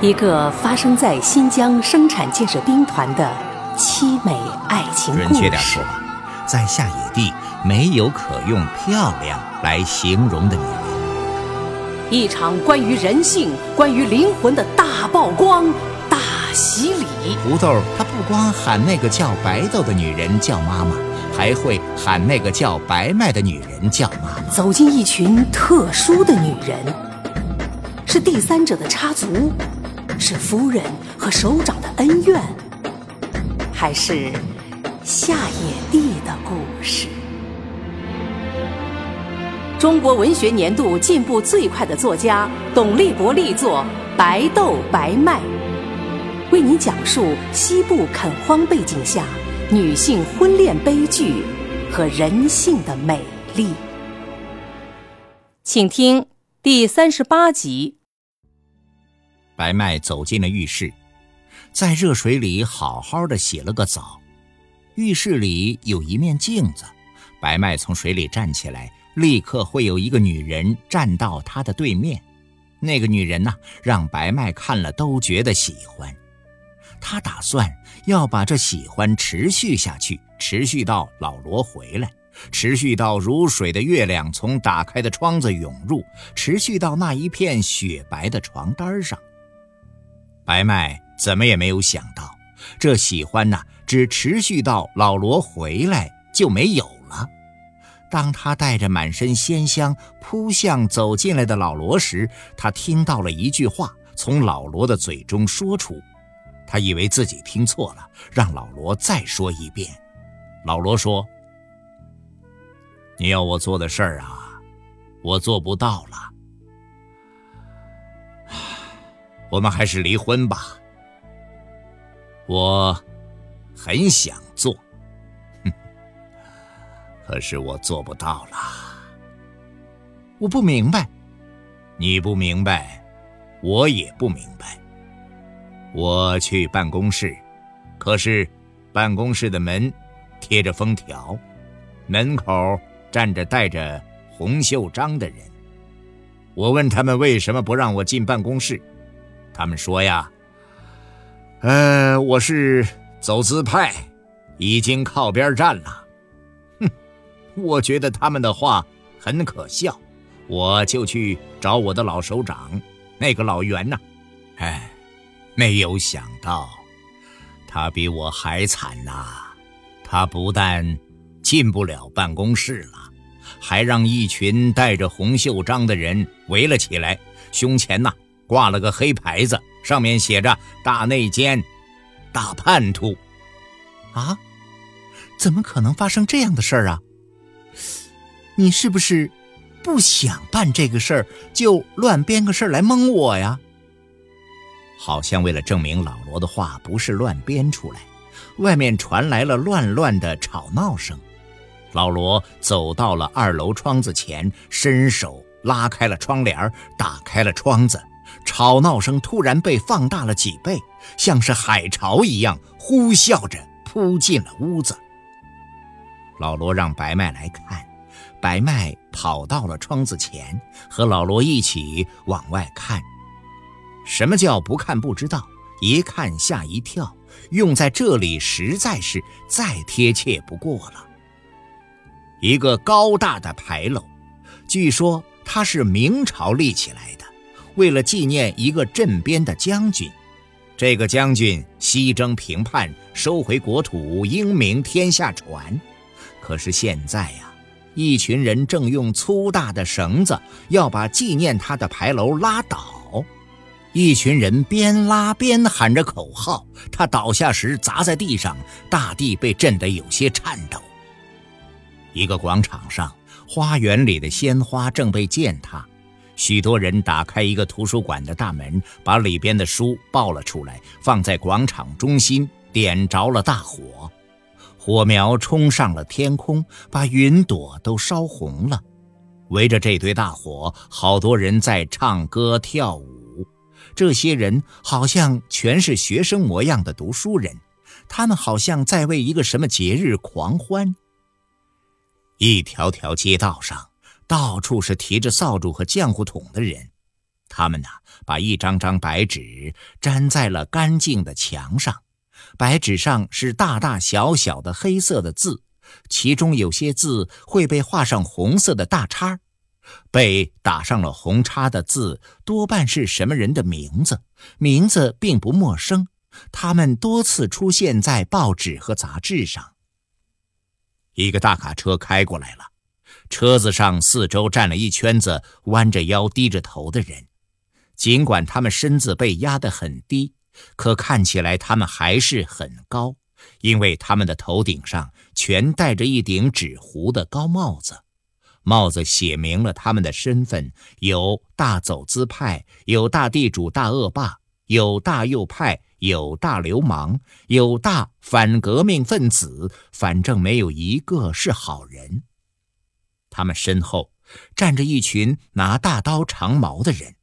一个发生在新疆生产建设兵团的凄美爱情故事。准确点说吧，在下野地没有可用“漂亮”来形容的女人。一场关于人性、关于灵魂的大曝光、大洗礼。胡豆他不光喊那个叫白豆的女人叫妈妈，还会喊那个叫白麦的女人叫妈妈。走进一群特殊的女人，是第三者的插足，是夫人和首长的恩怨，还是下野地的故事？中国文学年度进步最快的作家董立国力作《白豆白麦》，为您讲述西部垦荒背景下女性婚恋悲剧和人性的美丽。请听第三十八集。白麦走进了浴室，在热水里好好的洗了个澡。浴室里有一面镜子，白麦从水里站起来。立刻会有一个女人站到他的对面，那个女人呢，让白麦看了都觉得喜欢。他打算要把这喜欢持续下去，持续到老罗回来，持续到如水的月亮从打开的窗子涌入，持续到那一片雪白的床单上。白麦怎么也没有想到，这喜欢呢，只持续到老罗回来就没有了。当他带着满身鲜香扑向走进来的老罗时，他听到了一句话从老罗的嘴中说出，他以为自己听错了，让老罗再说一遍。老罗说：“你要我做的事儿啊，我做不到了。我们还是离婚吧。我很想做。”可是我做不到了，我不明白，你不明白，我也不明白。我去办公室，可是办公室的门贴着封条，门口站着带着红袖章的人。我问他们为什么不让我进办公室，他们说呀：“呃，我是走资派，已经靠边站了。”哼我觉得他们的话很可笑，我就去找我的老首长，那个老袁呐。哎，没有想到，他比我还惨呐！他不但进不了办公室了，还让一群带着红袖章的人围了起来，胸前呐挂了个黑牌子，上面写着“大内奸，大叛徒”。啊，怎么可能发生这样的事儿啊？你是不是不想办这个事儿，就乱编个事儿来蒙我呀？好像为了证明老罗的话不是乱编出来，外面传来了乱乱的吵闹声。老罗走到了二楼窗子前，伸手拉开了窗帘，打开了窗子。吵闹声突然被放大了几倍，像是海潮一样呼啸着扑进了屋子。老罗让白麦来看。白麦跑到了窗子前，和老罗一起往外看。什么叫不看不知道，一看吓一跳？用在这里实在是再贴切不过了。一个高大的牌楼，据说它是明朝立起来的，为了纪念一个镇边的将军。这个将军西征平叛，收回国土，英名天下传。可是现在呀。一群人正用粗大的绳子要把纪念他的牌楼拉倒，一群人边拉边喊着口号。他倒下时砸在地上，大地被震得有些颤抖。一个广场上，花园里的鲜花正被践踏，许多人打开一个图书馆的大门，把里边的书抱了出来，放在广场中心，点着了大火。火苗冲上了天空，把云朵都烧红了。围着这堆大火，好多人在唱歌跳舞。这些人好像全是学生模样的读书人，他们好像在为一个什么节日狂欢。一条条街道上，到处是提着扫帚和浆糊桶的人。他们呢，把一张张白纸粘在了干净的墙上，白纸上是大大小小的黑色的字，其中有些字会被画上红色的大叉。被打上了红叉的字，多半是什么人的名字，名字并不陌生，他们多次出现在报纸和杂志上。一个大卡车开过来了，车子上四周站了一圈子弯着腰、低着头的人，尽管他们身子被压得很低，可看起来他们还是很高，因为他们的头顶上全戴着一顶纸糊的高帽子。帽子写明了他们的身份：有大走资派，有大地主、大恶霸，有大右派，有大流氓，有大反革命分子。反正没有一个是好人。他们身后站着一群拿大刀长矛的人，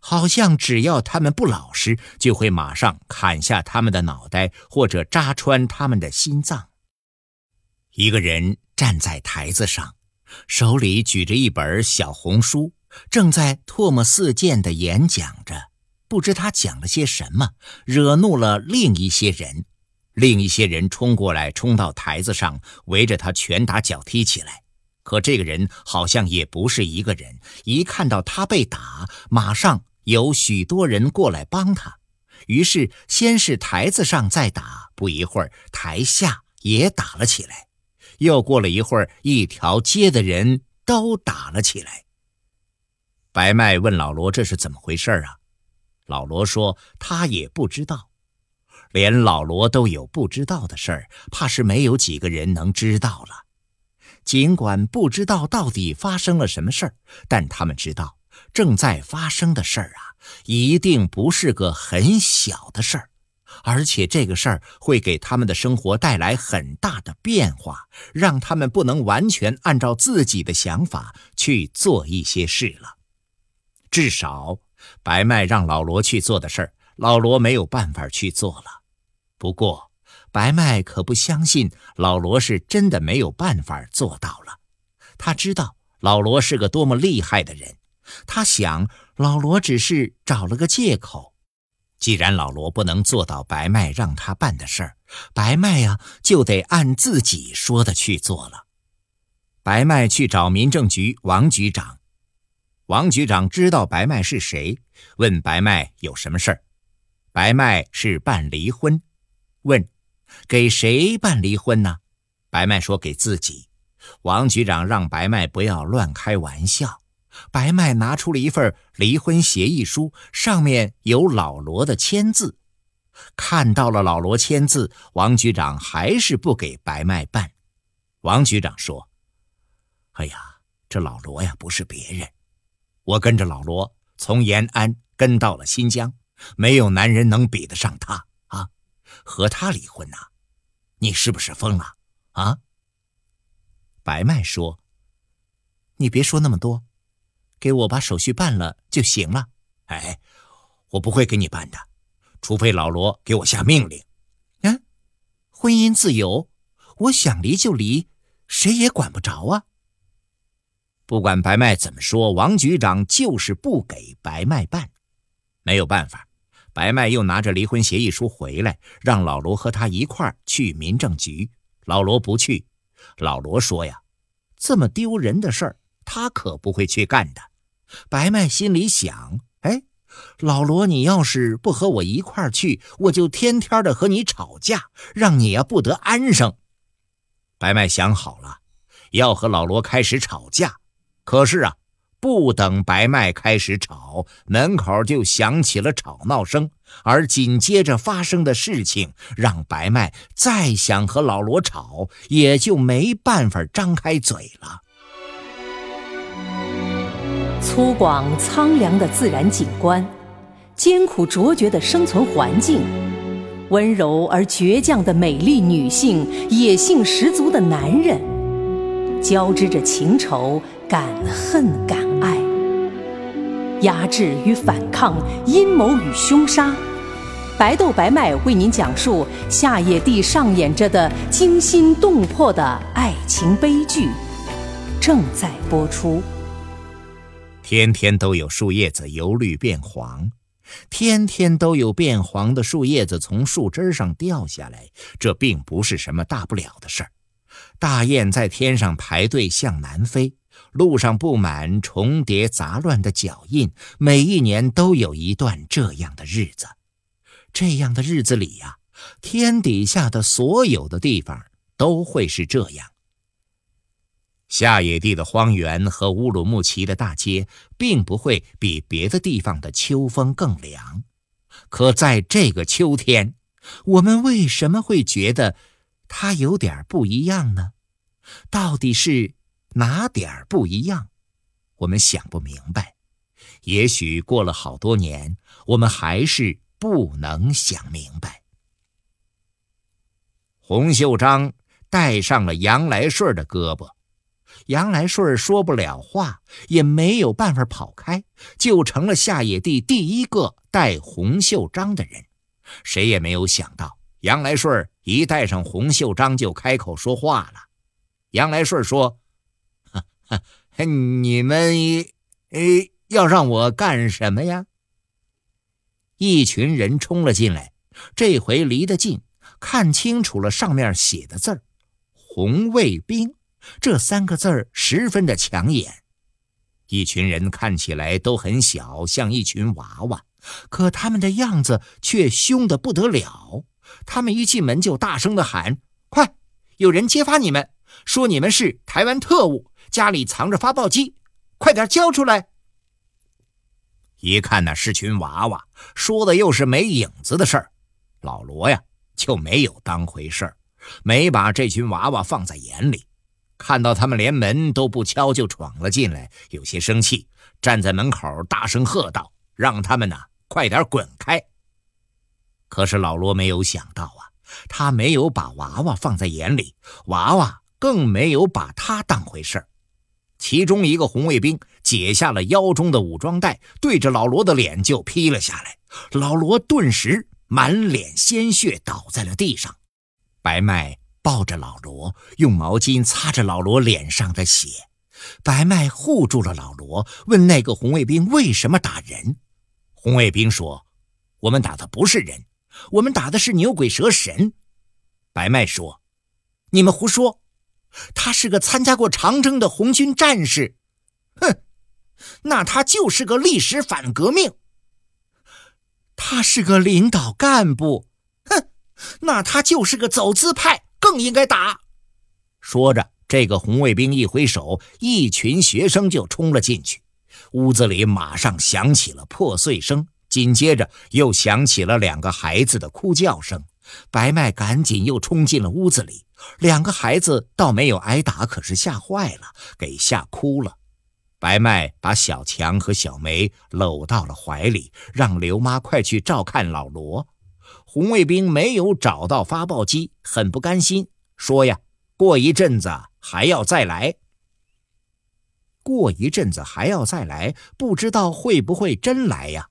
好像只要他们不老实，就会马上砍下他们的脑袋，或者扎穿他们的心脏。一个人站在台子上。手里举着一本小红书，正在唾沫四溅地演讲着。不知他讲了些什么，惹怒了另一些人。另一些人冲过来，冲到台子上，围着他拳打脚踢起来。可这个人好像也不是一个人，一看到他被打，马上有许多人过来帮他。于是先是台子上在打，不一会儿台下也打了起来。又过了一会儿，一条街的人都打了起来。白麦问老罗：“这是怎么回事啊？”老罗说：“他也不知道，连老罗都有不知道的事儿，怕是没有几个人能知道了。尽管不知道到底发生了什么事儿，但他们知道正在发生的事儿啊，一定不是个很小的事儿。”而且这个事儿会给他们的生活带来很大的变化，让他们不能完全按照自己的想法去做一些事了。至少，白麦让老罗去做的事儿，老罗没有办法去做了。不过，白麦可不相信老罗是真的没有办法做到了。他知道老罗是个多么厉害的人，他想老罗只是找了个借口。既然老罗不能做到白麦让他办的事儿，白麦呀就得按自己说的去做了。白麦去找民政局王局长，王局长知道白麦是谁，问白麦有什么事儿。白麦是办离婚，问给谁办离婚呢？白麦说给自己。王局长让白麦不要乱开玩笑。白麦拿出了一份离婚协议书，上面有老罗的签字。看到了老罗签字，王局长还是不给白麦办。王局长说：“哎呀，这老罗呀，不是别人，我跟着老罗从延安跟到了新疆，没有男人能比得上他！和他离婚呐？你是不是疯了啊？”白麦说：“你别说那么多。”给我把手续办了就行了。哎，我不会给你办的，除非老罗给我下命令。嗯，婚姻自由，我想离就离，谁也管不着啊。不管白麦怎么说，王局长就是不给白麦办。没有办法，白麦又拿着离婚协议书回来，让老罗和他一块儿去民政局。老罗不去，老罗说呀：“这么丢人的事儿。”他可不会去干的。白麦心里想：“哎，老罗，你要是不和我一块儿去，我就天天的和你吵架，让你呀不得安生。”白麦想好了，要和老罗开始吵架。可是啊，不等白麦开始吵，门口就响起了吵闹声，而紧接着发生的事情，让白麦再想和老罗吵，也就没办法张开嘴了。粗犷苍凉的自然景观，艰苦卓绝的生存环境，温柔而倔强的美丽女性，野性十足的男人，交织着情仇、感恨、感，压制与反抗，阴谋与凶杀。白豆白麦为您讲述夏野地上演着的惊心动魄的爱情悲剧，正在播出。天天都有树叶子由绿变黄，天天都有变黄的树叶子从树枝上掉下来，这并不是什么大不了的事儿。大雁在天上排队向南飞，路上布满重叠杂乱的脚印。每一年都有一段这样的日子，这样的日子里呀，天底下的所有的地方都会是这样。夏野地的荒原和乌鲁木齐的大街，并不会比别的地方的秋风更凉。可在这个秋天，我们为什么会觉得它有点不一样呢？到底是哪点儿不一样？我们想不明白。也许过了好多年，我们还是不能想明白。洪秀章戴上了杨来顺的胳膊。杨来顺说不了话，也没有办法跑开，就成了下野地第一个戴红袖章的人。谁也没有想到，杨来顺一戴上红袖章就开口说话了。杨来顺说：“ 你们，呃，要让我干什么呀？”一群人冲了进来，这回离得近，看清楚了上面写的字儿：“红卫兵。”这三个字儿十分的抢眼，一群人看起来都很小，像一群娃娃，可他们的样子却凶得不得了。他们一进门就大声的喊：“快，有人揭发你们，说你们是台湾特务，家里藏着发报机，快点交出来！”一看那是群娃娃，说的又是没影子的事儿，老罗呀就没有当回事儿，没把这群娃娃放在眼里。看到他们连门都不敲就闯了进来，有些生气，站在门口大声喝道：“让他们呢快点滚开！”可是老罗没有想到啊，他没有把娃娃放在眼里，娃娃更没有把他当回事儿。其中一个红卫兵解下了腰中的武装带，对着老罗的脸就劈了下来，老罗顿时满脸鲜血倒在了地上，白麦。抱着老罗，用毛巾擦着老罗脸上的血。白麦护住了老罗，问那个红卫兵为什么打人。红卫兵说：“我们打的不是人，我们打的是牛鬼蛇神。”白麦说：“你们胡说，他是个参加过长征的红军战士。”哼，那他就是个历史反革命。他是个领导干部。哼，那他就是个走资派。更应该打！说着，这个红卫兵一挥手，一群学生就冲了进去。屋子里马上响起了破碎声，紧接着又响起了两个孩子的哭叫声。白麦赶紧又冲进了屋子里，两个孩子倒没有挨打，可是吓坏了，给吓哭了。白麦把小强和小梅搂到了怀里，让刘妈快去照看老罗。红卫兵没有找到发报机，很不甘心，说：“呀，过一阵子还要再来。过一阵子还要再来，不知道会不会真来呀？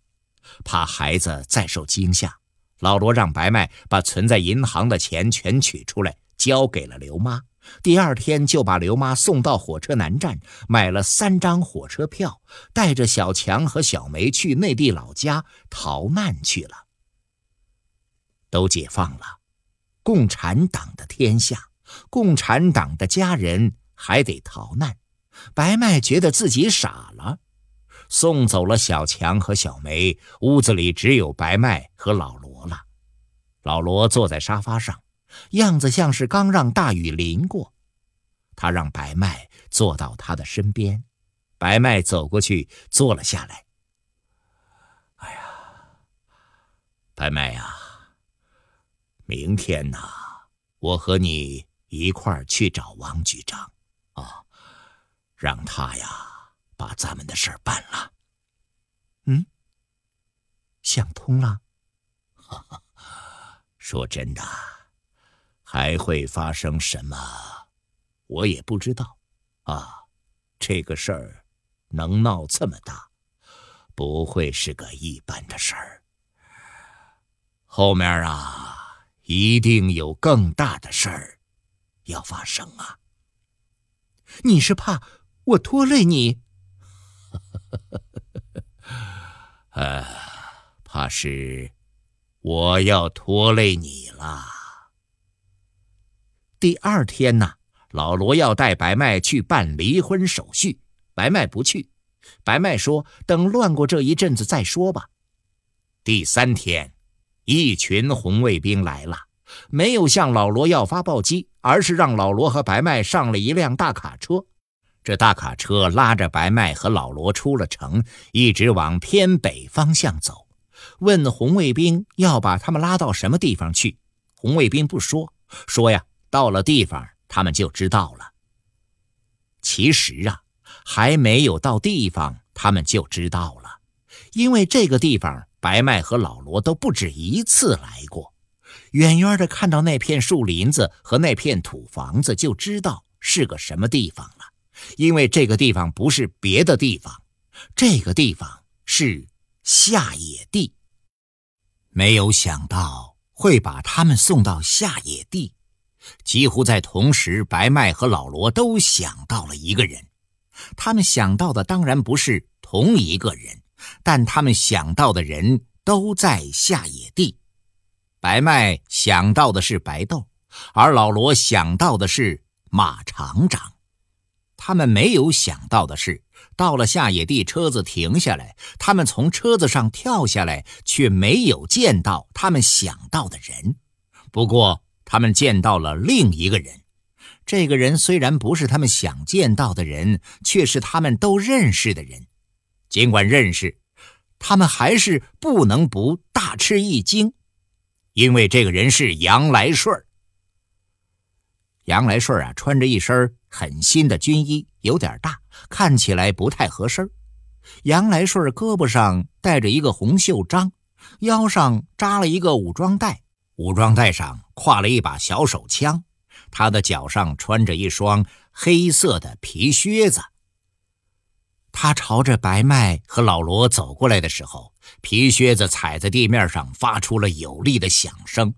怕孩子再受惊吓。”老罗让白麦把存在银行的钱全取出来，交给了刘妈。第二天就把刘妈送到火车南站，买了三张火车票，带着小强和小梅去内地老家逃难去了。都解放了，共产党的天下，共产党的家人还得逃难。白麦觉得自己傻了，送走了小强和小梅，屋子里只有白麦和老。老罗坐在沙发上，样子像是刚让大雨淋过。他让白麦坐到他的身边，白麦走过去坐了下来。哎呀，白麦呀！明天呐，我和你一块儿去找王局长，啊，让他呀把咱们的事儿办了。嗯，想通了。哈 哈说真的还会发生什么我也不知道。啊这个事儿能闹这么大不会是个一般的事儿。后面啊一定有更大的事儿要发生啊。你是怕我拖累你？啊 怕是我要拖累你了。第二天呢，老罗要带白麦去办离婚手续，白麦不去。白麦说：“等乱过这一阵子再说吧。”第三天，一群红卫兵来了，没有向老罗要发报机，而是让老罗和白麦上了一辆大卡车。这大卡车拉着白麦和老罗出了城，一直往偏北方向走。问红卫兵要把他们拉到什么地方去，红卫兵不说，说呀。到了地方，他们就知道了。其实啊，还没有到地方，他们就知道了，因为这个地方，白麦和老罗都不止一次来过。远远的看到那片树林子和那片土房子，就知道是个什么地方了。因为这个地方不是别的地方，这个地方是下野地。没有想到会把他们送到下野地。几乎在同时，白麦和老罗都想到了一个人。他们想到的当然不是同一个人，但他们想到的人都在下野地。白麦想到的是白豆，而老罗想到的是马厂长。他们没有想到的是，到了下野地，车子停下来，他们从车子上跳下来，却没有见到他们想到的人。不过，他们见到了另一个人，这个人虽然不是他们想见到的人，却是他们都认识的人。尽管认识，他们还是不能不大吃一惊，因为这个人是杨来顺杨来顺啊，穿着一身很新的军衣，有点大，看起来不太合身。杨来顺胳膊上戴着一个红袖章，腰上扎了一个武装带。武装带上挎了一把小手枪，他的脚上穿着一双黑色的皮靴子。他朝着白麦和老罗走过来的时候，皮靴子踩在地面上发出了有力的响声。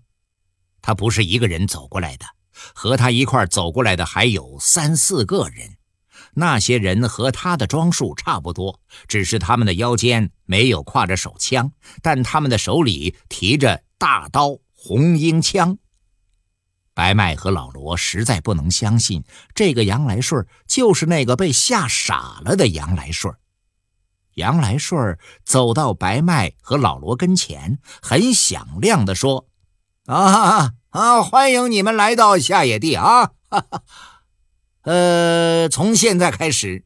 他不是一个人走过来的，和他一块走过来的还有三四个人。那些人和他的装束差不多，只是他们的腰间没有挎着手枪，但他们的手里提着大刀。红缨枪。白麦和老罗实在不能相信，这个杨来顺就是那个被吓傻了的杨来顺。杨来顺走到白麦和老罗跟前，很响亮地说：“啊啊，欢迎你们来到下野地啊！呃，从现在开始，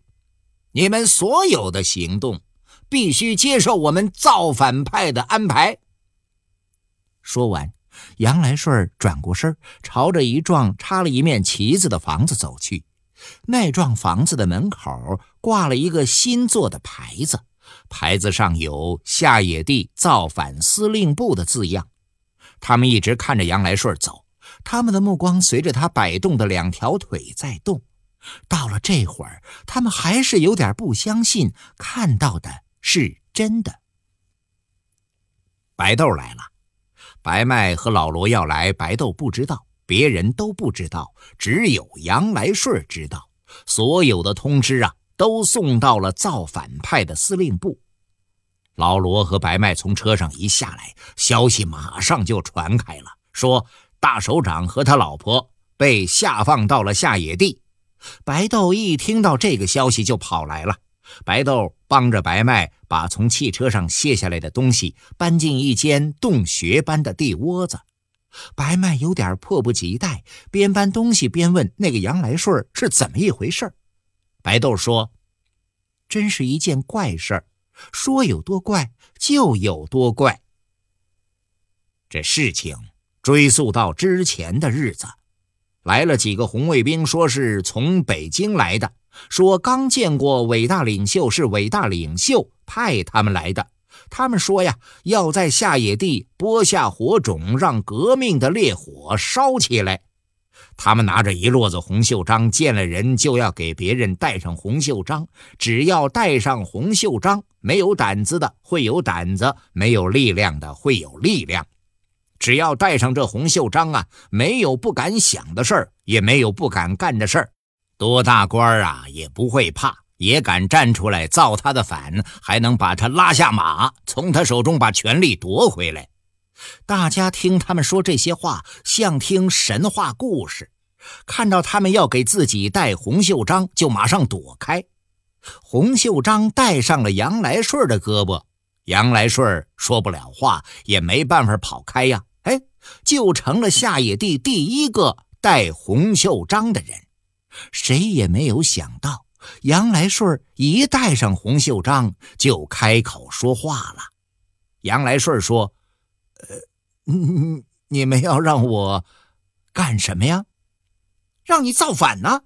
你们所有的行动必须接受我们造反派的安排。”说完。杨来顺转过身，朝着一幢插了一面旗子的房子走去。那幢房子的门口挂了一个新做的牌子，牌子上有“下野地造反司令部”的字样。他们一直看着杨来顺走，他们的目光随着他摆动的两条腿在动。到了这会儿，他们还是有点不相信看到的是真的。白豆来了。白麦和老罗要来，白豆不知道，别人都不知道，只有杨来顺知道。所有的通知啊，都送到了造反派的司令部。老罗和白麦从车上一下来，消息马上就传开了，说大首长和他老婆被下放到了下野地。白豆一听到这个消息，就跑来了。白豆帮着白麦把从汽车上卸下来的东西搬进一间洞穴般的地窝子。白麦有点迫不及待，边搬东西边问那个杨来顺是怎么一回事。白豆说：“真是一件怪事，说有多怪就有多怪。这事情追溯到之前的日子，来了几个红卫兵，说是从北京来的。”说刚见过伟大领袖，是伟大领袖派他们来的。他们说呀，要在下野地播下火种，让革命的烈火烧起来。他们拿着一摞子红袖章，见了人就要给别人戴上红袖章。只要戴上红袖章，没有胆子的会有胆子，没有力量的会有力量。只要戴上这红袖章啊，没有不敢想的事儿，也没有不敢干的事儿。多大官啊，也不会怕，也敢站出来造他的反，还能把他拉下马，从他手中把权力夺回来。大家听他们说这些话，像听神话故事。看到他们要给自己戴红袖章，就马上躲开。红袖章戴上了杨来顺的胳膊，杨来顺说不了话，也没办法跑开呀。就成了下野地第一个戴红袖章的人。谁也没有想到。杨来顺一戴上红袖章，就开口说话了。杨来顺说：“呃，你你们要让我干什么呀？让你造反呢？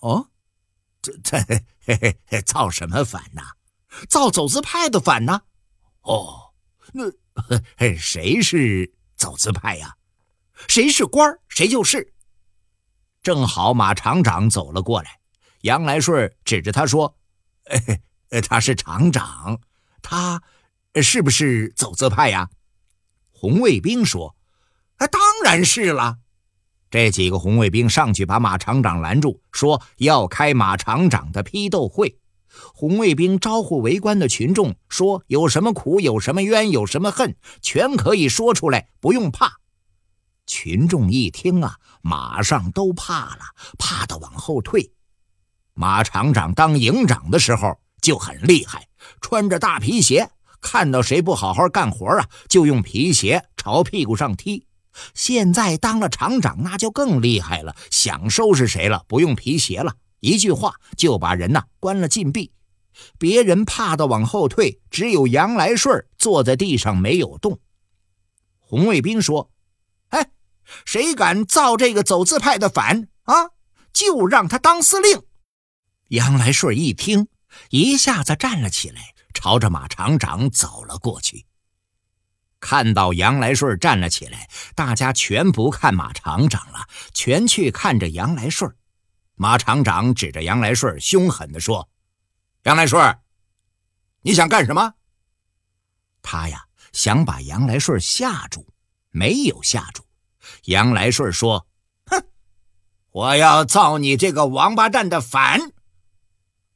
哦，这这造什么反呢？造走资派的反呢？哦，那谁是走资派呀？谁是官谁就是。正好马厂长走了过来。”杨来顺指着他说：“呃，他是厂长，他是不是走资派呀？”红卫兵说：“啊，当然是了。”这几个红卫兵上去把马厂长拦住，说要开马厂长的批斗会。红卫兵招呼围观的群众说：“有什么苦，有什么冤，有什么恨，全可以说出来，不用怕。”群众一听啊，马上都怕了，怕的往后退。马厂长当营长的时候就很厉害，穿着大皮鞋，看到谁不好好干活啊，就用皮鞋朝屁股上踢。现在当了厂长，那就更厉害了，想收拾谁了，不用皮鞋了，一句话就把人呐关了禁闭。别人怕的往后退，只有杨来顺坐在地上没有动。红卫兵说：“哎，谁敢造这个走资派的反啊，就让他当司令。”杨来顺一听，一下子站了起来，朝着马厂长走了过去。看到杨来顺站了起来，大家全不看马厂长了，全去看着杨来顺。马厂长指着杨来顺，凶狠地说：“杨来顺，你想干什么？”他呀，想把杨来顺吓住，没有吓住。杨来顺说：“哼，我要造你这个王八蛋的反。”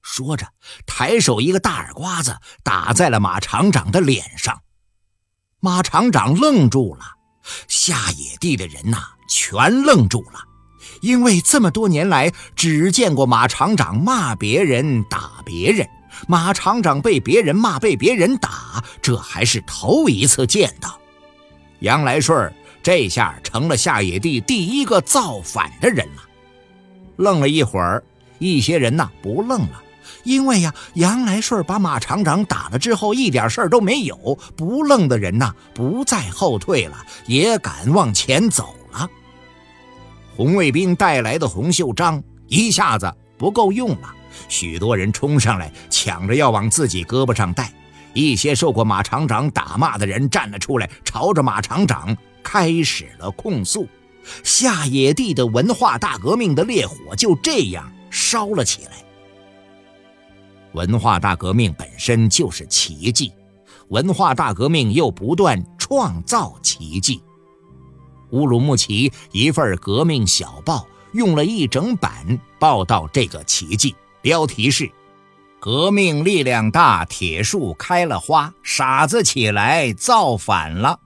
说着，抬手一个大耳刮子打在了马厂长的脸上。马厂长愣住了，下野地的人呐，全愣住了，因为这么多年来只见过马厂长骂别人、打别人，马厂长被别人骂、被别人打，这还是头一次见到。杨来顺这下成了下野地第一个造反的人了。愣了一会儿，一些人呐不愣了。因为呀，杨来顺把马厂长打了之后，一点事儿都没有。不愣的人呐，不再后退了，也敢往前走。红卫兵带来的红袖章一下子不够用了，许多人冲上来抢着要往自己胳膊上戴。一些受过马厂长打骂的人站了出来，朝着马厂长开始了控诉。下野地的文化大革命的烈火就这样烧了起来。文化大革命本身就是奇迹，文化大革命又不断创造奇迹。乌鲁木齐一份革命小报用了一整版报道这个奇迹，标题是“革命力量大，铁树开了花，傻子起来造反了”。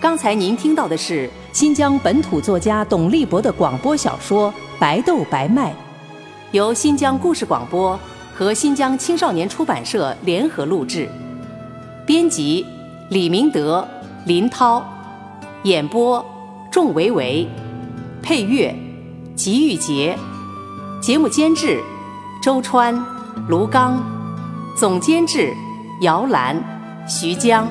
刚才您听到的是新疆本土作家董立博的广播小说《白豆白麦》。由新疆故事广播和新疆青少年出版社联合录制，编辑李明德、林涛，演播仲维维，配乐吉玉杰，节目监制周川、卢刚，总监制姚兰、徐江。